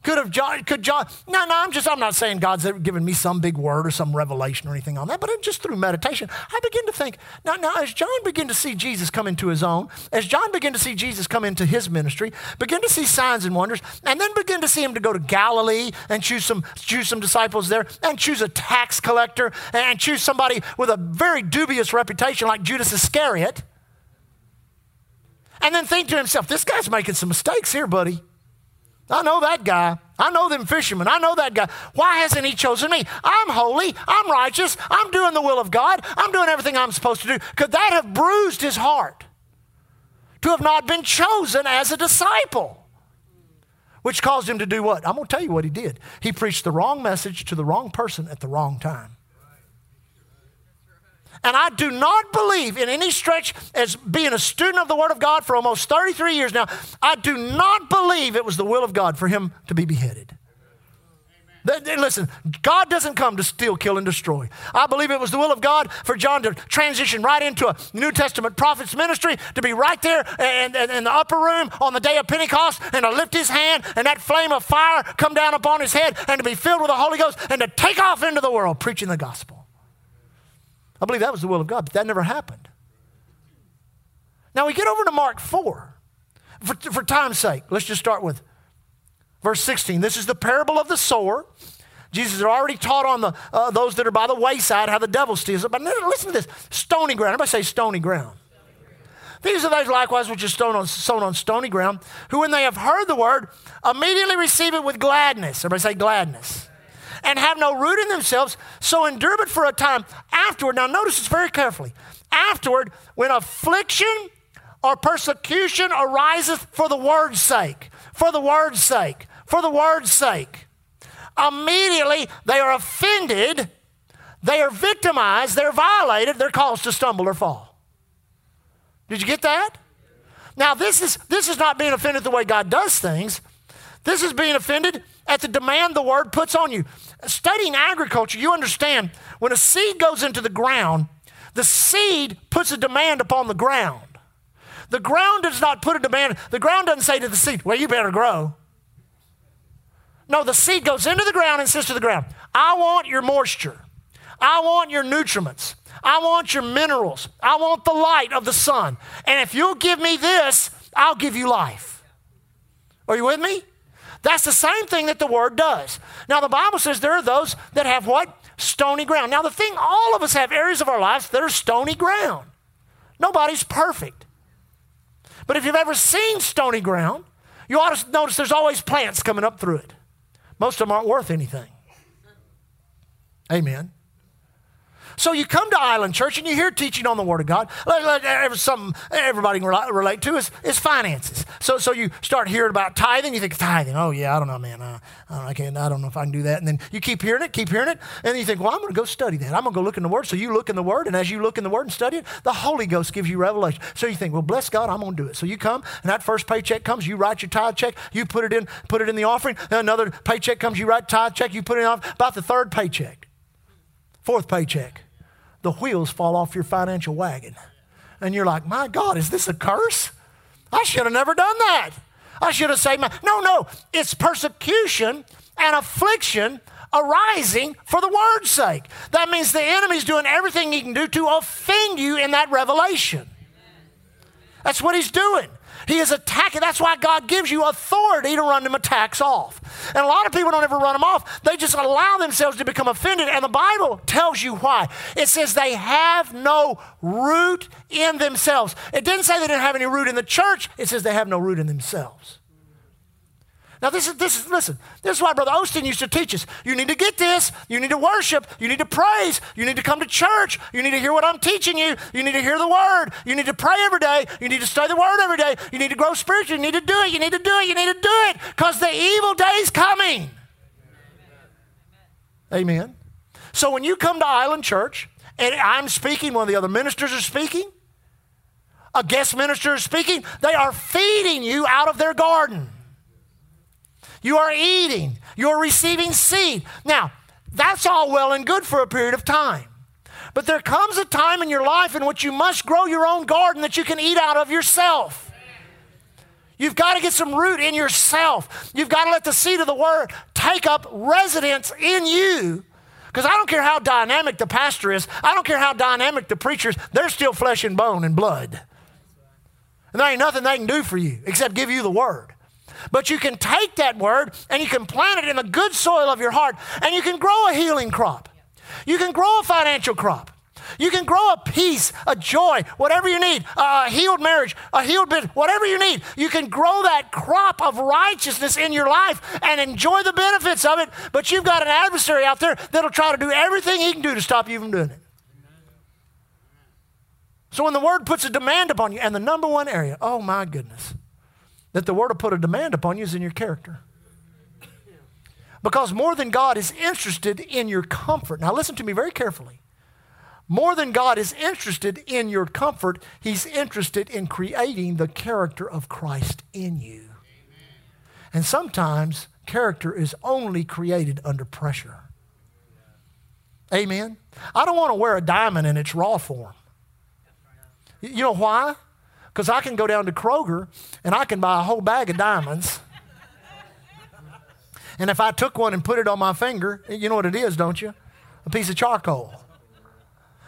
Could have John, could John, no, no, I'm just, I'm not saying God's given me some big word or some revelation or anything on that, but just through meditation, I begin to think, now, now, as John began to see Jesus come into his own, as John began to see Jesus come into his ministry, begin to see signs and wonders, and then begin to see him to go to Galilee and choose some, choose some disciples there, and choose a tax collector, and choose somebody with a very dubious reputation like Judas Iscariot, and then think to himself, this guy's making some mistakes here, buddy. I know that guy. I know them fishermen. I know that guy. Why hasn't he chosen me? I'm holy. I'm righteous. I'm doing the will of God. I'm doing everything I'm supposed to do. Could that have bruised his heart to have not been chosen as a disciple? Which caused him to do what? I'm going to tell you what he did. He preached the wrong message to the wrong person at the wrong time. And I do not believe in any stretch as being a student of the Word of God for almost 33 years now, I do not believe it was the will of God for him to be beheaded. Listen, God doesn't come to steal, kill, and destroy. I believe it was the will of God for John to transition right into a New Testament prophet's ministry, to be right there in, in, in, the upper room on the day of Pentecost, and to lift his hand and that flame of fire come down upon his head, and to be filled with the Holy Ghost, and to take off into the world preaching the gospel. I believe that was the will of God, but that never happened. Now we get over to Mark 4. For, for time's sake, let's just start with verse 16. This is the parable of the sower. Jesus had already taught on the, uh, those that are by the wayside how the devil steals it. But listen to this stony ground. Everybody say stony ground. These are those likewise which are sown on, sown on stony ground, who when they have heard the word, immediately receive it with gladness. Everybody say gladness and have no root in themselves, so endure but for a time. Afterward, now notice this very carefully. Afterward, when affliction or persecution ariseth for the word's sake, for the word's sake, for the word's sake, immediately they are offended, they are victimized, they're violated, they're caused to stumble or fall. Did you get that? Now, this is, this is not being offended the way God does things. This is being offended at the demand the word puts on you. Studying agriculture, you understand when a seed goes into the ground, the seed puts a demand upon the ground. The ground does not put a demand, the ground doesn't say to the seed, well, you better grow. No, the seed goes into the ground and says to the ground, I want your moisture. I want your nutriments. I want your minerals. I want the light of the sun. And if you'll give me this, I'll give you life. Are you with me? That's the same thing that the word does. Now, the Bible says there are those that have what? Stony ground. Now, the thing, all of us have areas of our lives that are stony ground. Nobody's perfect. But if you've ever seen stony ground, you ought to notice there's always plants coming up through it. Most of them aren't worth anything. Amen. So you come to Island Church and you hear teaching on the Word of God. Something everybody can relate to is, is finances. So, so you start hearing about tithing. You think tithing. Oh yeah, I don't know, man. Uh, I, don't, I can't. I don't know if I can do that. And then you keep hearing it, keep hearing it, and then you think, well, I'm going to go study that. I'm going to go look in the Word. So you look in the Word, and as you look in the Word and study it, the Holy Ghost gives you revelation. So you think, well, bless God, I'm going to do it. So you come, and that first paycheck comes. You write your tithe check. You put it in, put it in the offering. Another paycheck comes. You write tithe check. You put it in. About the third paycheck, fourth paycheck the wheels fall off your financial wagon. And you're like, my God, is this a curse? I should have never done that. I should have saved my. No, no, it's persecution and affliction arising for the word's sake. That means the enemy's doing everything he can do to offend you in that revelation. That's what he's doing. He is attacking. That's why God gives you authority to run them attacks off. And a lot of people don't ever run them off. They just allow themselves to become offended. And the Bible tells you why. It says they have no root in themselves. It didn't say they didn't have any root in the church, it says they have no root in themselves. Now, this is, this is, listen, this is why Brother Osteen used to teach us. You need to get this. You need to worship. You need to praise. You need to come to church. You need to hear what I'm teaching you. You need to hear the word. You need to pray every day. You need to study the word every day. You need to grow spiritually. You need to do it. You need to do it. You need to do it because the evil day is coming. Amen. Amen. So when you come to Island Church and I'm speaking, one of the other ministers are speaking, a guest minister is speaking, they are feeding you out of their garden. You are eating, you're receiving seed. Now, That's all well and good for a period of time. But there comes a time in your life in which you must grow your own garden that you can eat out of yourself. You've got to get some root in yourself. You've got to let the seed of the word take up residence in you. Because I don't care how dynamic the pastor is, I don't care how dynamic the preacher is, they're still flesh and bone and blood. And there ain't nothing they can do for you except give you the word. But you can take that word and you can plant it in the good soil of your heart and you can grow a healing crop. You can grow a financial crop. You can grow a peace, a joy, whatever you need, a healed marriage, a healed business, whatever you need. You can grow that crop of righteousness in your life and enjoy the benefits of it. But you've got an adversary out there that'll try to do everything he can do to stop you from doing it. So when the word puts a demand upon you, and the number one area, oh my goodness, that the word will put a demand upon you is in your character. Because more than God is interested in your comfort. Now, listen to me very carefully. More than God is interested in your comfort, He's interested in creating the character of Christ in you. And sometimes character is only created under pressure. Amen. I don't want to wear a diamond in its raw form. You know why? Because I can go down to Kroger and I can buy a whole bag of diamonds. And if I took one and put it on my finger, you know what it is, don't you? A piece of charcoal.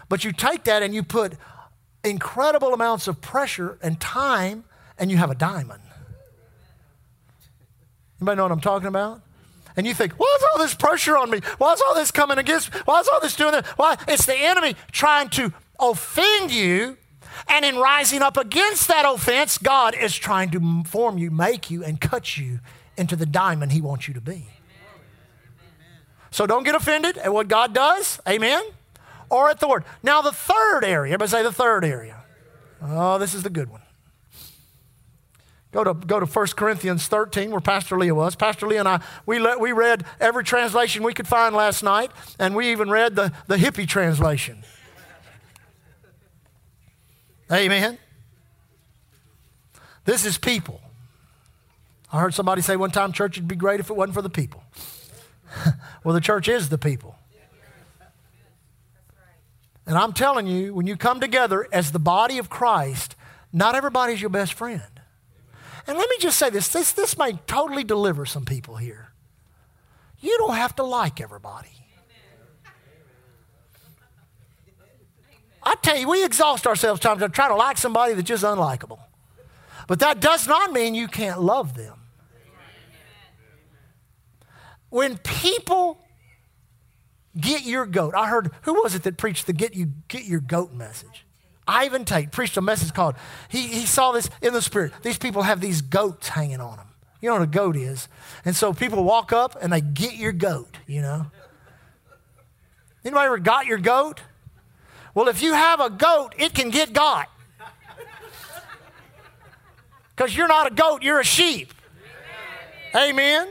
But you take that and you put incredible amounts of pressure and time, and you have a diamond. Anybody know what I'm talking about? And you think, why is all this pressure on me? Why is all this coming against? Why is all this doing that? Why? It's the enemy trying to offend you and in rising up against that offense, God is trying to form you, make you, and cut you into the diamond He wants you to be. So don't get offended at what God does. Amen. Or at the word. Now, the third area, everybody say the third area. Oh, this is the good one. Go to, go to 1 Corinthians 13, where Pastor Leah was. Pastor Leah and I, we, let, we read every translation we could find last night, and we even read the, the hippie translation. Amen. This is people. I heard somebody say one time church would be great if it wasn't for the people. well, the church is the people. And I'm telling you, when you come together as the body of Christ, not everybody's your best friend. And let me just say this this, this may totally deliver some people here. You don't have to like everybody. I tell you, we exhaust ourselves times trying to like somebody that's just unlikable. But that does not mean you can't love them. When people get your goat, I heard, who was it that preached the get, you, get your goat message? Ivan Tate preached a message called, he, he saw this in the spirit. These people have these goats hanging on them. You know what a goat is. And so people walk up and they get your goat, you know. Anybody ever got your goat? Well, if you have a goat, it can get got. Because you're not a goat, you're a sheep. Amen.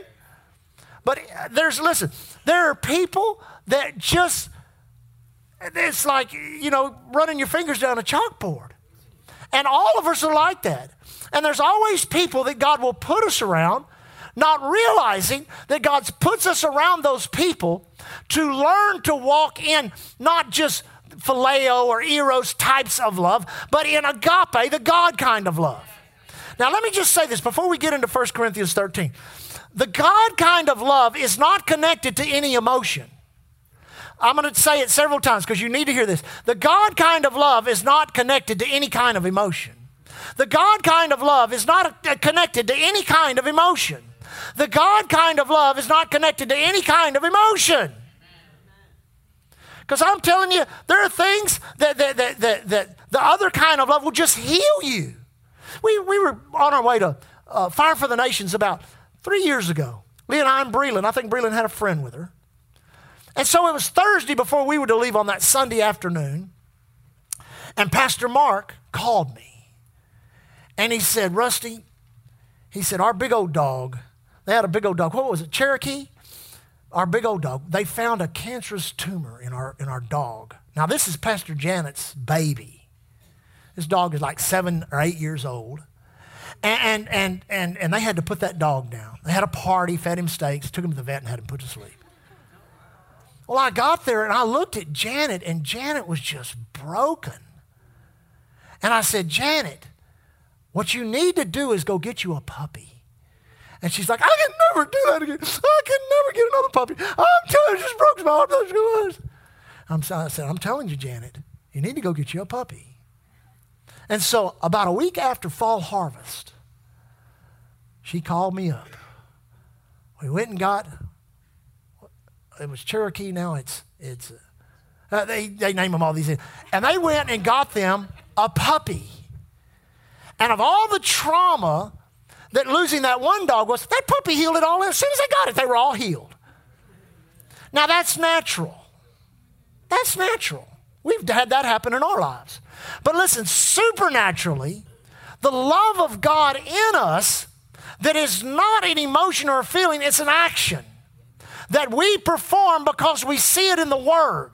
But uh, there's, listen, there are people that just, it's like, you know, running your fingers down a chalkboard. And all of us are like that. And there's always people that God will put us around, not realizing that God puts us around those people to learn to walk in not just phileo or eros types of love, but in agape, the God kind of love. Now, let me just say this before we get into 1 Corinthians 13. The God kind of love is not connected to any emotion. I'm going to say it several times because you need to hear this. The God kind of love is not connected to any kind of emotion. The God kind of love is not uh, connected to any kind of emotion. The God kind of love is not connected to any kind of emotion. Because I'm telling you, there are things that, that, that, that, that the other kind of love will just heal you. We, we were on our way to uh, Fire for the Nations about three years ago. Lee and I and Breland, I think Breland had a friend with her. And so it was Thursday before we were to leave on that Sunday afternoon. And Pastor Mark called me. And he said, Rusty, he said, our big old dog, they had a big old dog. What was it? Cherokee? Our big old dog, they found a cancerous tumor in our, in our dog. Now, this is Pastor Janet's baby. This dog is like seven or eight years old. And, and, and, and they had to put that dog down. They had a party, fed him steaks, took him to the vet, and had him put to sleep. Well, I got there and I looked at Janet, and Janet was just broken. And I said, Janet, what you need to do is go get you a puppy. And she's like, I can never do that again. I can never get another puppy. I'm telling you, just broke my heart. I'm, I said, I'm telling you, Janet, you need to go get you a puppy. And so, about a week after fall harvest, she called me up. We went and got it was Cherokee. Now it's it's uh, they they name them all these things, and they went and got them a puppy. And of all the trauma that losing that one dog was, that puppy healed it all. As soon as they got it, they were all healed. Now that's natural. That's natural. We've had that happen in our lives. But listen, supernaturally, the love of God in us that is not an emotion or a feeling, it's an action that we perform because we see it in the Word.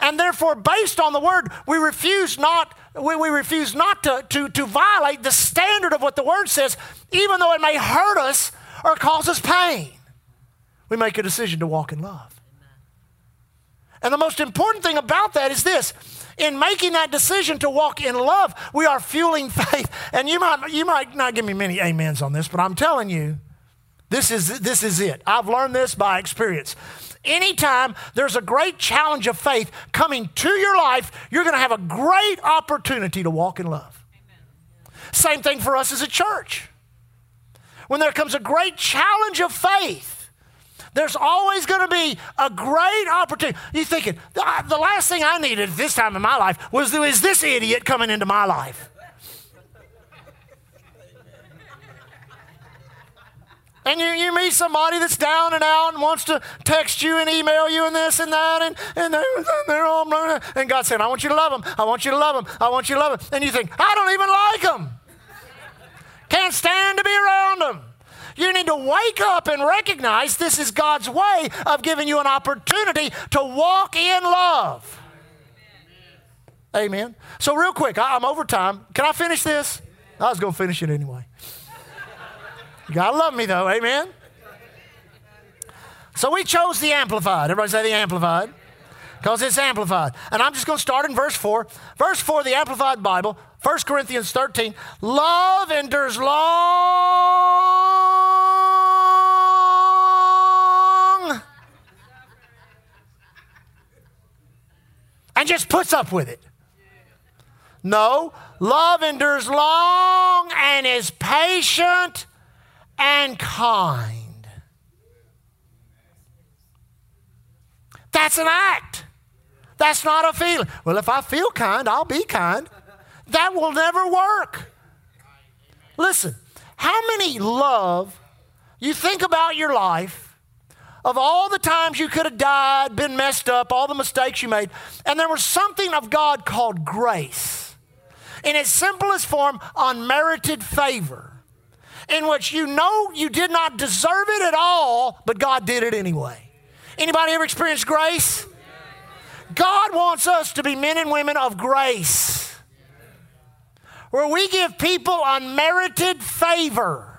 And therefore, based on the Word, we refuse not, we, we refuse not to, to, to violate the standard of what the Word says, even though it may hurt us or cause us pain. We make a decision to walk in love. And the most important thing about that is this in making that decision to walk in love, we are fueling faith. And you might, you might not give me many amens on this, but I'm telling you, this is, this is it. I've learned this by experience. Anytime there's a great challenge of faith coming to your life, you're going to have a great opportunity to walk in love. Amen. Same thing for us as a church. When there comes a great challenge of faith, there's always going to be a great opportunity. You're thinking, ah, the last thing I needed this time in my life was, is this idiot coming into my life. And you, you meet somebody that's down and out and wants to text you and email you and this and that, and, and they're, they're all, and God said, I want you to love them. I want you to love them. I want you to love them. And you think, I don't even like them. Can't stand to be around them. You need to wake up and recognize this is God's way of giving you an opportunity to walk in love. Amen. So, real quick, I, I'm over time. Can I finish this? I was going to finish it anyway. You gotta love me though, amen? So we chose the Amplified. Everybody say the Amplified. Because it's amplified. And I'm just going to start in verse 4. Verse 4, the Amplified Bible, 1 Corinthians 13. Love endures long and just puts up with it. No, love endures long and is patient and kind. That's an act. That's not a feeling. Well, if I feel kind, I'll be kind. That will never work. Listen, how many love you think about your life of all the times you could have died, been messed up, all the mistakes you made, and there was something of God called grace. In its simplest form, unmerited favor in which you know you did not deserve it at all, but God did it anyway. Anybody ever experienced grace? God wants us to be men and women of grace, where we give people unmerited favor.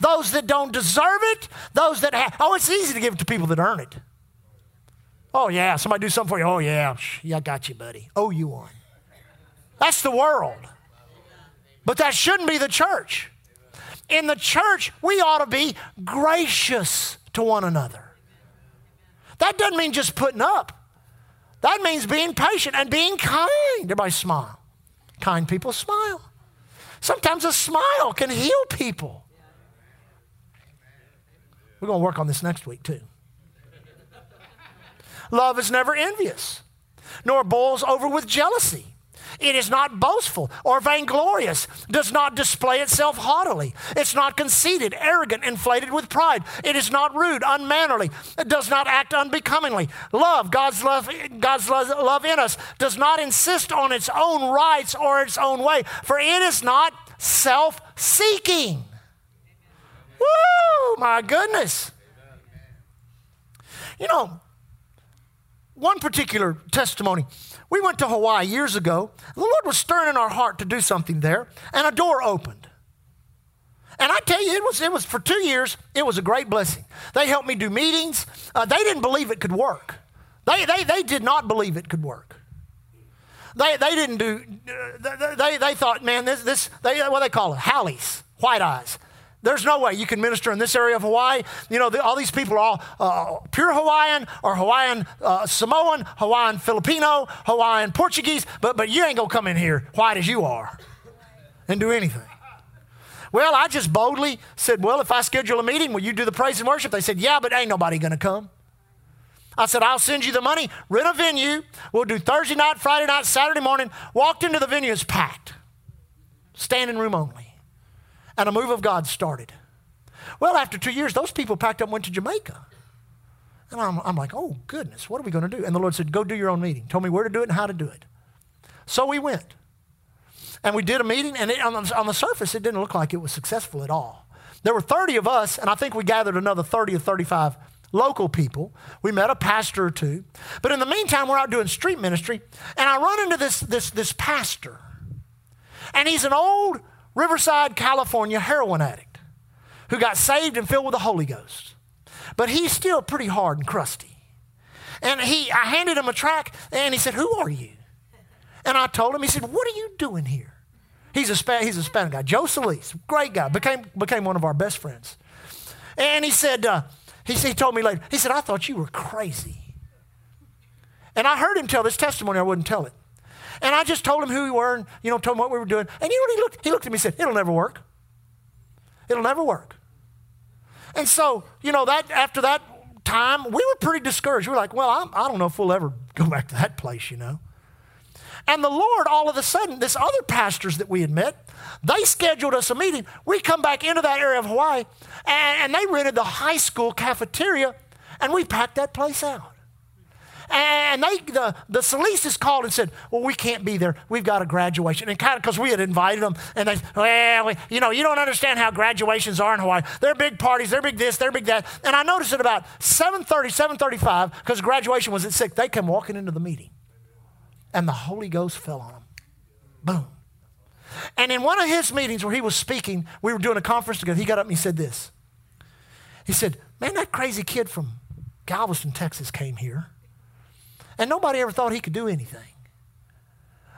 Those that don't deserve it, those that have, oh, it's easy to give it to people that earn it. Oh, yeah, somebody do something for you. Oh, yeah, yeah, I got you, buddy. Oh, you won. That's the world. But that shouldn't be the church. In the church, we ought to be gracious to one another. That doesn't mean just putting up. That means being patient and being kind. Everybody smile. Kind people smile. Sometimes a smile can heal people. We're going to work on this next week, too. Love is never envious, nor boils over with jealousy. It is not boastful or vainglorious, does not display itself haughtily. It's not conceited, arrogant, inflated with pride. It is not rude, unmannerly. It does not act unbecomingly. Love, God's love, God's love in us, does not insist on its own rights or its own way, for it is not self seeking. Woo, my goodness. You know, one particular testimony we went to Hawaii years ago. The Lord was stirring in our heart to do something there, and a door opened. And I tell you, it was, it was for two years, it was a great blessing. They helped me do meetings. Uh, they didn't believe it could work. They, they, they did not believe it could work. They, they didn't do, uh, they, they thought, man, this, this they, what they call it, Haoles, white eyes. There's no way you can minister in this area of Hawaii. You know, the, all these people are all uh, pure Hawaiian or Hawaiian uh, Samoan, Hawaiian Filipino, Hawaiian Portuguese, but, but you ain't going to come in here white as you are and do anything. Well, I just boldly said, Well, if I schedule a meeting, will you do the praise and worship? They said, Yeah, but ain't nobody going to come. I said, I'll send you the money, rent a venue. We'll do Thursday night, Friday night, Saturday morning. Walked into the venue, it's packed, standing room only and a move of God started. Well, after two years, those people packed up and went to Jamaica. And I'm, I'm like, oh, goodness, what are we going to do? And the Lord said, go do your own meeting. Told me where to do it and how to do it. So we went. And we did a meeting, and it, on, the, on the surface, it didn't look like it was successful at all. There were 30 of us, and I think we gathered another 30 or 35 local people. We met a pastor or two. But in the meantime, we're out doing street ministry, and I run into this, this, this pastor. And he's an old Riverside, California heroin addict who got saved and filled with the Holy Ghost. But he's still pretty hard and crusty. And he, I handed him a track and he said, Who are you? And I told him, he said, What are you doing here? He's a, Sp- he's a Spanish guy. Joe Solis, great guy, became, became one of our best friends. And he said, uh, he, he told me later, he said, I thought you were crazy. And I heard him tell this testimony, I wouldn't tell it. And I just told him who we were and, you know, told him what we were doing. And you know he looked? He looked at me and said, It'll never work. It'll never work. And so, you know, that after that time, we were pretty discouraged. We were like, well, I'm, I do not know if we'll ever go back to that place, you know. And the Lord, all of a sudden, this other pastors that we had met, they scheduled us a meeting. We come back into that area of Hawaii, and, and they rented the high school cafeteria, and we packed that place out. And they, the, the Solistas called and said, Well, we can't be there. We've got a graduation. And kind of because we had invited them, and they, Well, we, you know, you don't understand how graduations are in Hawaii. They're big parties, they're big this, they're big that. And I noticed at about 7.30, 7.35, because graduation was at 6, they came walking into the meeting. And the Holy Ghost fell on them. Boom. And in one of his meetings where he was speaking, we were doing a conference together, he got up and he said this. He said, Man, that crazy kid from Galveston, Texas came here. And nobody ever thought he could do anything.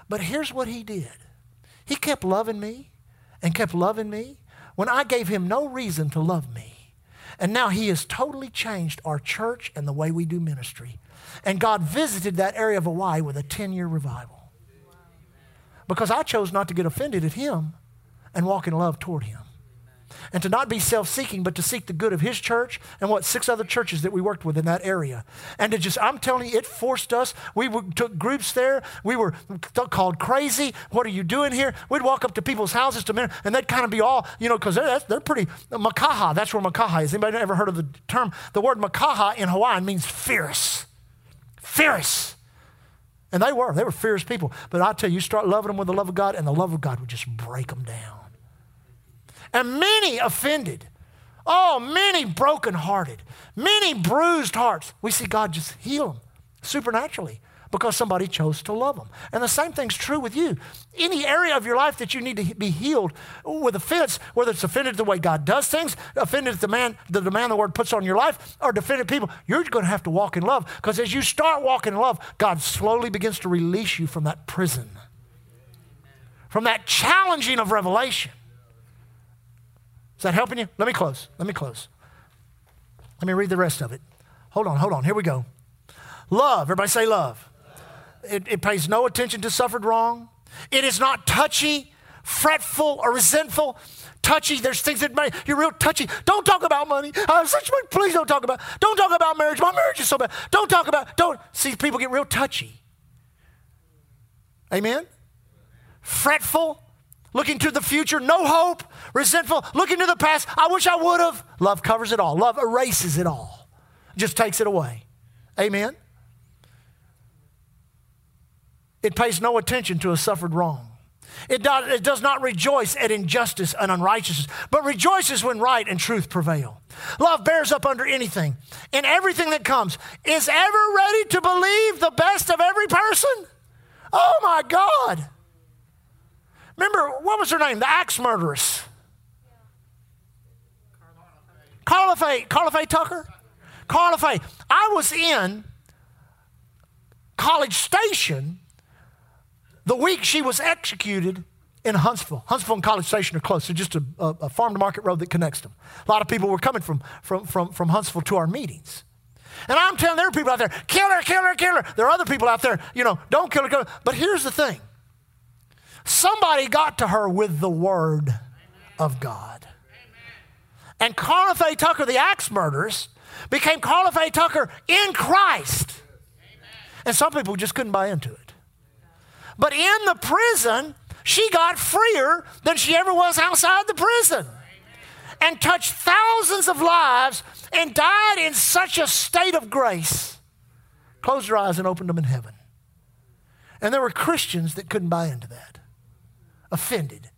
But here's what he did he kept loving me and kept loving me when I gave him no reason to love me. And now he has totally changed our church and the way we do ministry. And God visited that area of Hawaii with a 10 year revival. Because I chose not to get offended at him and walk in love toward him and to not be self seeking, but to seek the good of his church and what six other churches that we worked with in that area. And to just, I'm telling you, it forced us. We took groups there. We were called crazy. What are you doing here? We'd walk up to people's houses to and they'd kind of be all, you know, because they're, they're pretty, makaha, that's where makaha is. Anybody ever heard of the term? The word makaha in Hawaiian means fierce. Fierce. And they were. They were fierce people. But I tell you, you start loving them with the love of God, and the love of God would just break them down and many offended. Oh, many brokenhearted, many bruised hearts. We see God just heal them supernaturally because somebody chose to love them. And the same thing's true with you. Any area of your life that you need to be healed with offense, whether it's offended the way God does things, offended the man, the demand the word puts on your life, or defended people, you're going to have to walk in love. Because as you start walking in love, God slowly begins to release you from that prison, from that challenging of revelation. Is that helping you? Let me close. Let me close. Let me read the rest of it. Hold on, hold on. Here we go. Love. Everybody say love. It, it pays no attention to suffered wrong. It is not touchy, fretful, or resentful. Touchy, there's things that make you're real touchy. Don't talk about money. Uh, please don't talk about. Don't talk about marriage. My marriage is so bad. Don't talk about. Don't see people get real touchy. Amen. Fretful, looking to the future, no hope, resentful, looking to the past. I wish I would have. Love covers it all, love erases it all, just takes it away. Amen? It pays no attention to a suffered wrong. It does, it does not rejoice at injustice and unrighteousness, but rejoices when right and truth prevail. Love bears up under anything and everything that comes, is ever ready to believe the best of every person. Oh my God. Remember, what was her name? The axe murderess. Karla Faye, Karla Faye Tucker? Karla Faye. I was in College Station the week she was executed in Huntsville. Huntsville and College Station are close. They're just a, a, a farm to market road that connects them. A lot of people were coming from, from, from, from Huntsville to our meetings. And I'm telling there are people out there, kill her, kill her, kill her. There are other people out there, you know, don't kill her, kill her. But here's the thing somebody got to her with the word of God. And Karla Faye Tucker, the axe murderers, became Karla Faye Tucker in Christ. And some people just couldn't buy into it. But in the prison, she got freer than she ever was outside the prison and touched thousands of lives and died in such a state of grace. Closed her eyes and opened them in heaven. And there were Christians that couldn't buy into that, offended.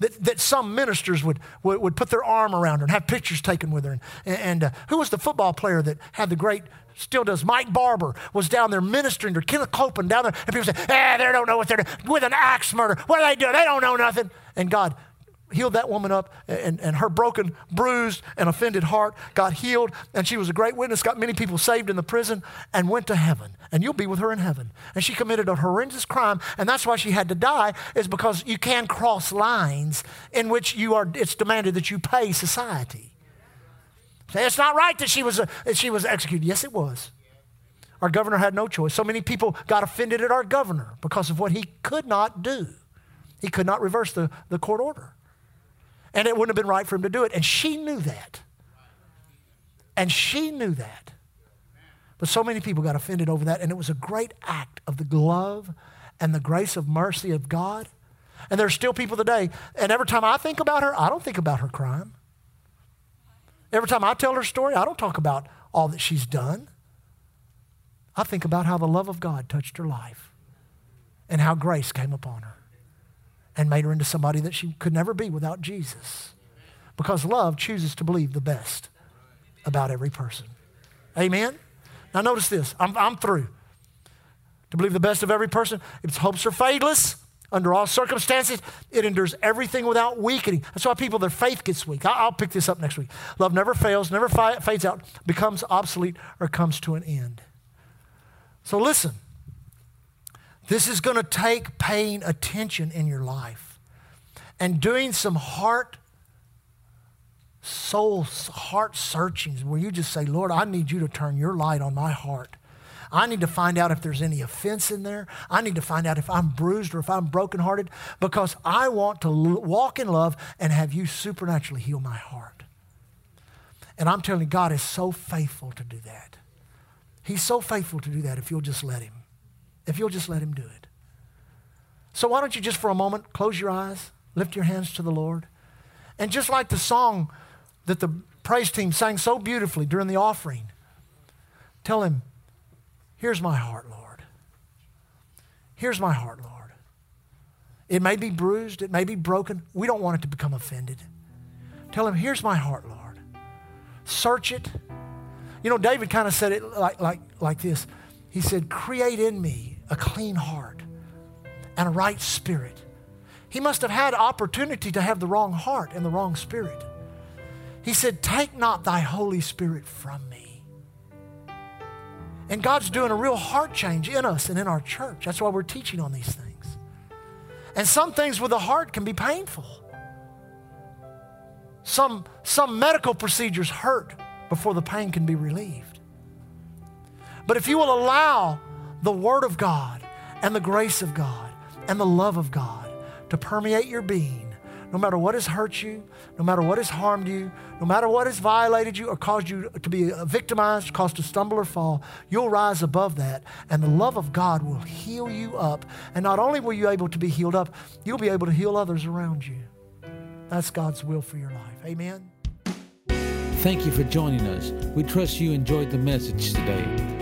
That, that some ministers would, would, would put their arm around her and have pictures taken with her. And, and uh, who was the football player that had the great, still does, Mike Barber was down there ministering to Kenneth Copeland down there. And people say, eh, they don't know what they're doing. With an axe murder. What are they doing? They don't know nothing. And God healed that woman up, and, and her broken, bruised, and offended heart got healed, and she was a great witness, got many people saved in the prison, and went to heaven. And you'll be with her in heaven. And she committed a horrendous crime, and that's why she had to die, is because you can cross lines in which you are, it's demanded that you pay society. It's not right that she was, uh, that she was executed. Yes, it was. Our governor had no choice. So many people got offended at our governor because of what he could not do. He could not reverse the, the court order. And it wouldn't have been right for him to do it. And she knew that. And she knew that. But so many people got offended over that. And it was a great act of the love and the grace of mercy of God. And there's still people today, and every time I think about her, I don't think about her crime. Every time I tell her story, I don't talk about all that she's done. I think about how the love of God touched her life and how grace came upon her and made her into somebody that she could never be without Jesus. Because love chooses to believe the best about every person. Amen? Now, notice this. I'm, I'm through. To believe the best of every person, its hopes are fadeless. Under all circumstances, it endures everything without weakening. That's why people, their faith gets weak. I'll, I'll pick this up next week. Love never fails, never fades out, becomes obsolete, or comes to an end. So listen. This is going to take paying attention in your life and doing some heart, soul, heart searchings where you just say, Lord, I need you to turn your light on my heart. I need to find out if there's any offense in there. I need to find out if I'm bruised or if I'm brokenhearted because I want to walk in love and have you supernaturally heal my heart. And I'm telling you, God is so faithful to do that. He's so faithful to do that if you'll just let Him if you'll just let Him do it. So, why don't you just for a moment close your eyes, lift your hands to the Lord, and just like the song that the praise team sang so beautifully during the offering, tell Him, Here's my heart, Lord. Here's my heart, Lord. It may be bruised, it may be broken. We don't want it to become offended. Tell Him, Here's my heart, Lord. Search it. You know, David kind of said it like, like, like this. He said, Create in me a clean heart and a right spirit. He must have had opportunity to have the wrong heart and the wrong spirit. He said, Take not thy Holy Spirit from me. And God's doing a real heart change in us and in our church. That's why we're teaching on these things. And some things with the heart can be painful. Some, some medical procedures hurt before the pain can be relieved. But if you will allow the Word of God and the grace of God and the love of God to permeate your being, no matter what has hurt you, no matter what has harmed you, no matter what has violated you or caused you to be victimized, caused to stumble or fall, you'll rise above that, and the love of God will heal you up. And not only will you be able to be healed up, you'll be able to heal others around you. That's God's will for your life. Amen. Thank you for joining us. We trust you enjoyed the message today.